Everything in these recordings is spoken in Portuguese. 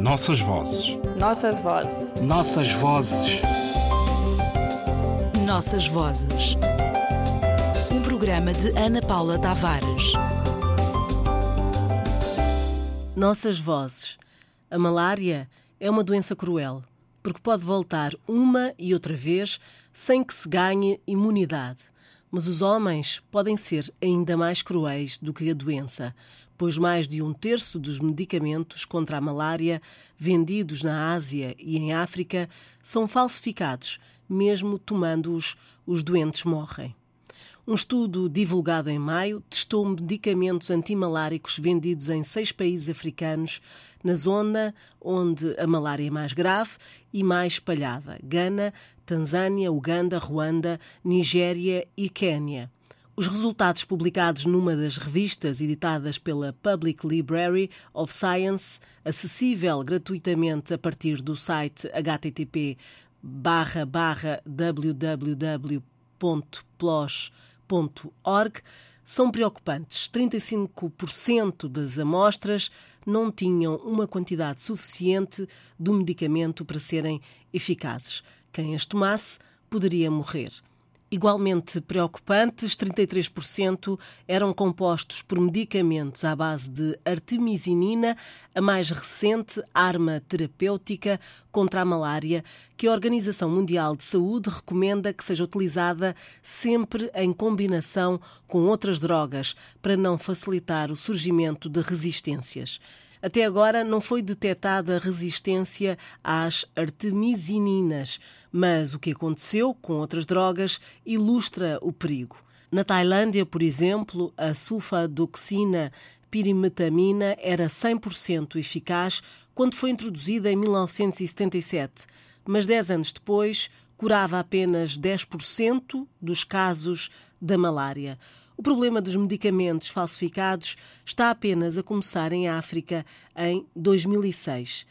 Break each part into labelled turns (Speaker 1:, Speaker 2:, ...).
Speaker 1: Nossas vozes.
Speaker 2: Nossas vozes.
Speaker 3: Nossas vozes.
Speaker 4: Nossas vozes. Um programa de Ana Paula Tavares.
Speaker 5: Nossas vozes. A malária é uma doença cruel, porque pode voltar uma e outra vez sem que se ganhe imunidade. Mas os homens podem ser ainda mais cruéis do que a doença, pois mais de um terço dos medicamentos contra a malária vendidos na Ásia e em África são falsificados, mesmo tomando-os, os doentes morrem. Um estudo divulgado em maio testou medicamentos antimaláricos vendidos em seis países africanos, na zona onde a malária é mais grave e mais espalhada: Gana, Tanzânia, Uganda, Ruanda, Nigéria e Quênia. Os resultados publicados numa das revistas editadas pela Public Library of Science, acessível gratuitamente a partir do site http são preocupantes. 35% das amostras não tinham uma quantidade suficiente do medicamento para serem eficazes. Quem as tomasse poderia morrer. Igualmente preocupantes, 33% eram compostos por medicamentos à base de artemisinina, a mais recente arma terapêutica contra a malária, que a Organização Mundial de Saúde recomenda que seja utilizada sempre em combinação com outras drogas, para não facilitar o surgimento de resistências. Até agora não foi detectada resistência às artemisininas, mas o que aconteceu com outras drogas ilustra o perigo. Na Tailândia, por exemplo, a sulfadoxina pirimetamina era 100% eficaz quando foi introduzida em 1977, mas 10 anos depois curava apenas 10% dos casos da malária. O problema dos medicamentos falsificados está apenas a começar em África em 2006.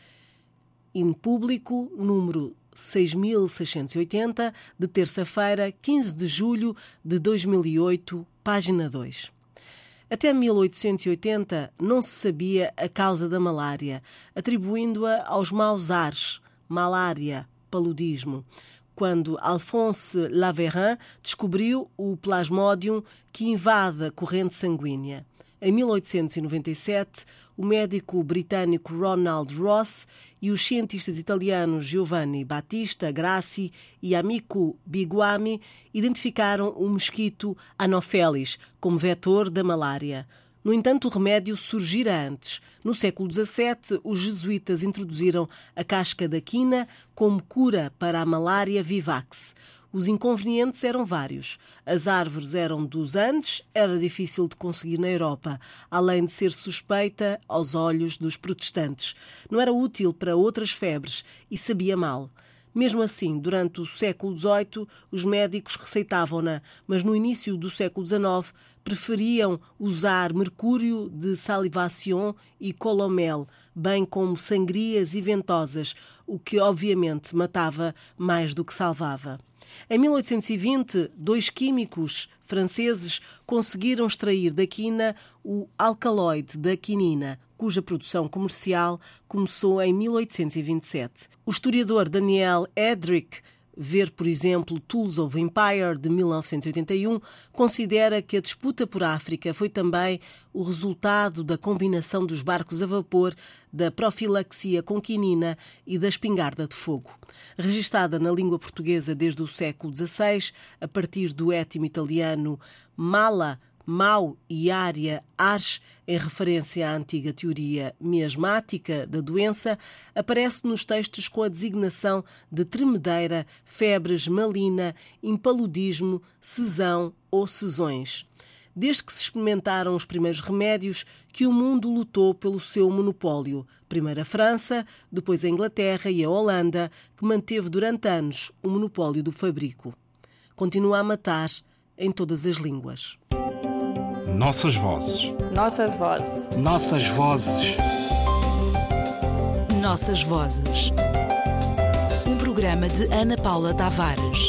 Speaker 5: In Público, número 6680, de terça-feira, 15 de julho de 2008, página 2. Até 1880 não se sabia a causa da malária, atribuindo-a aos maus ares, malária, paludismo quando Alphonse Laverin descobriu o plasmodium que invade a corrente sanguínea. Em 1897, o médico britânico Ronald Ross e os cientistas italianos Giovanni Battista Grassi e Amico Biguami identificaram o mosquito Anopheles como vetor da malária. No entanto, o remédio surgira antes. No século XVII, os jesuítas introduziram a casca da quina como cura para a malária vivax. Os inconvenientes eram vários. As árvores eram dos Andes, era difícil de conseguir na Europa, além de ser suspeita aos olhos dos protestantes. Não era útil para outras febres e sabia mal. Mesmo assim, durante o século XVIII, os médicos receitavam-na, mas no início do século XIX preferiam usar mercúrio de salivação e colomel, bem como sangrias e ventosas, o que obviamente matava mais do que salvava. Em 1820, dois químicos franceses conseguiram extrair da quina o alcaloide da quinina, cuja produção comercial começou em 1827. O historiador Daniel Edrick Ver, por exemplo, Tools of Empire de 1981 considera que a disputa por África foi também o resultado da combinação dos barcos a vapor, da profilaxia com quinina e da espingarda de fogo. Registada na língua portuguesa desde o século XVI, a partir do étimo italiano mala mau e área ars, em referência à antiga teoria miasmática da doença, aparece nos textos com a designação de tremedeira, febres, malina, impaludismo, cesão ou cesões. Desde que se experimentaram os primeiros remédios, que o mundo lutou pelo seu monopólio. Primeiro a França, depois a Inglaterra e a Holanda, que manteve durante anos o monopólio do fabrico. Continua a matar em todas as línguas.
Speaker 1: Nossas vozes.
Speaker 2: Nossas vozes.
Speaker 3: Nossas vozes.
Speaker 4: Nossas vozes. Um programa de Ana Paula Tavares.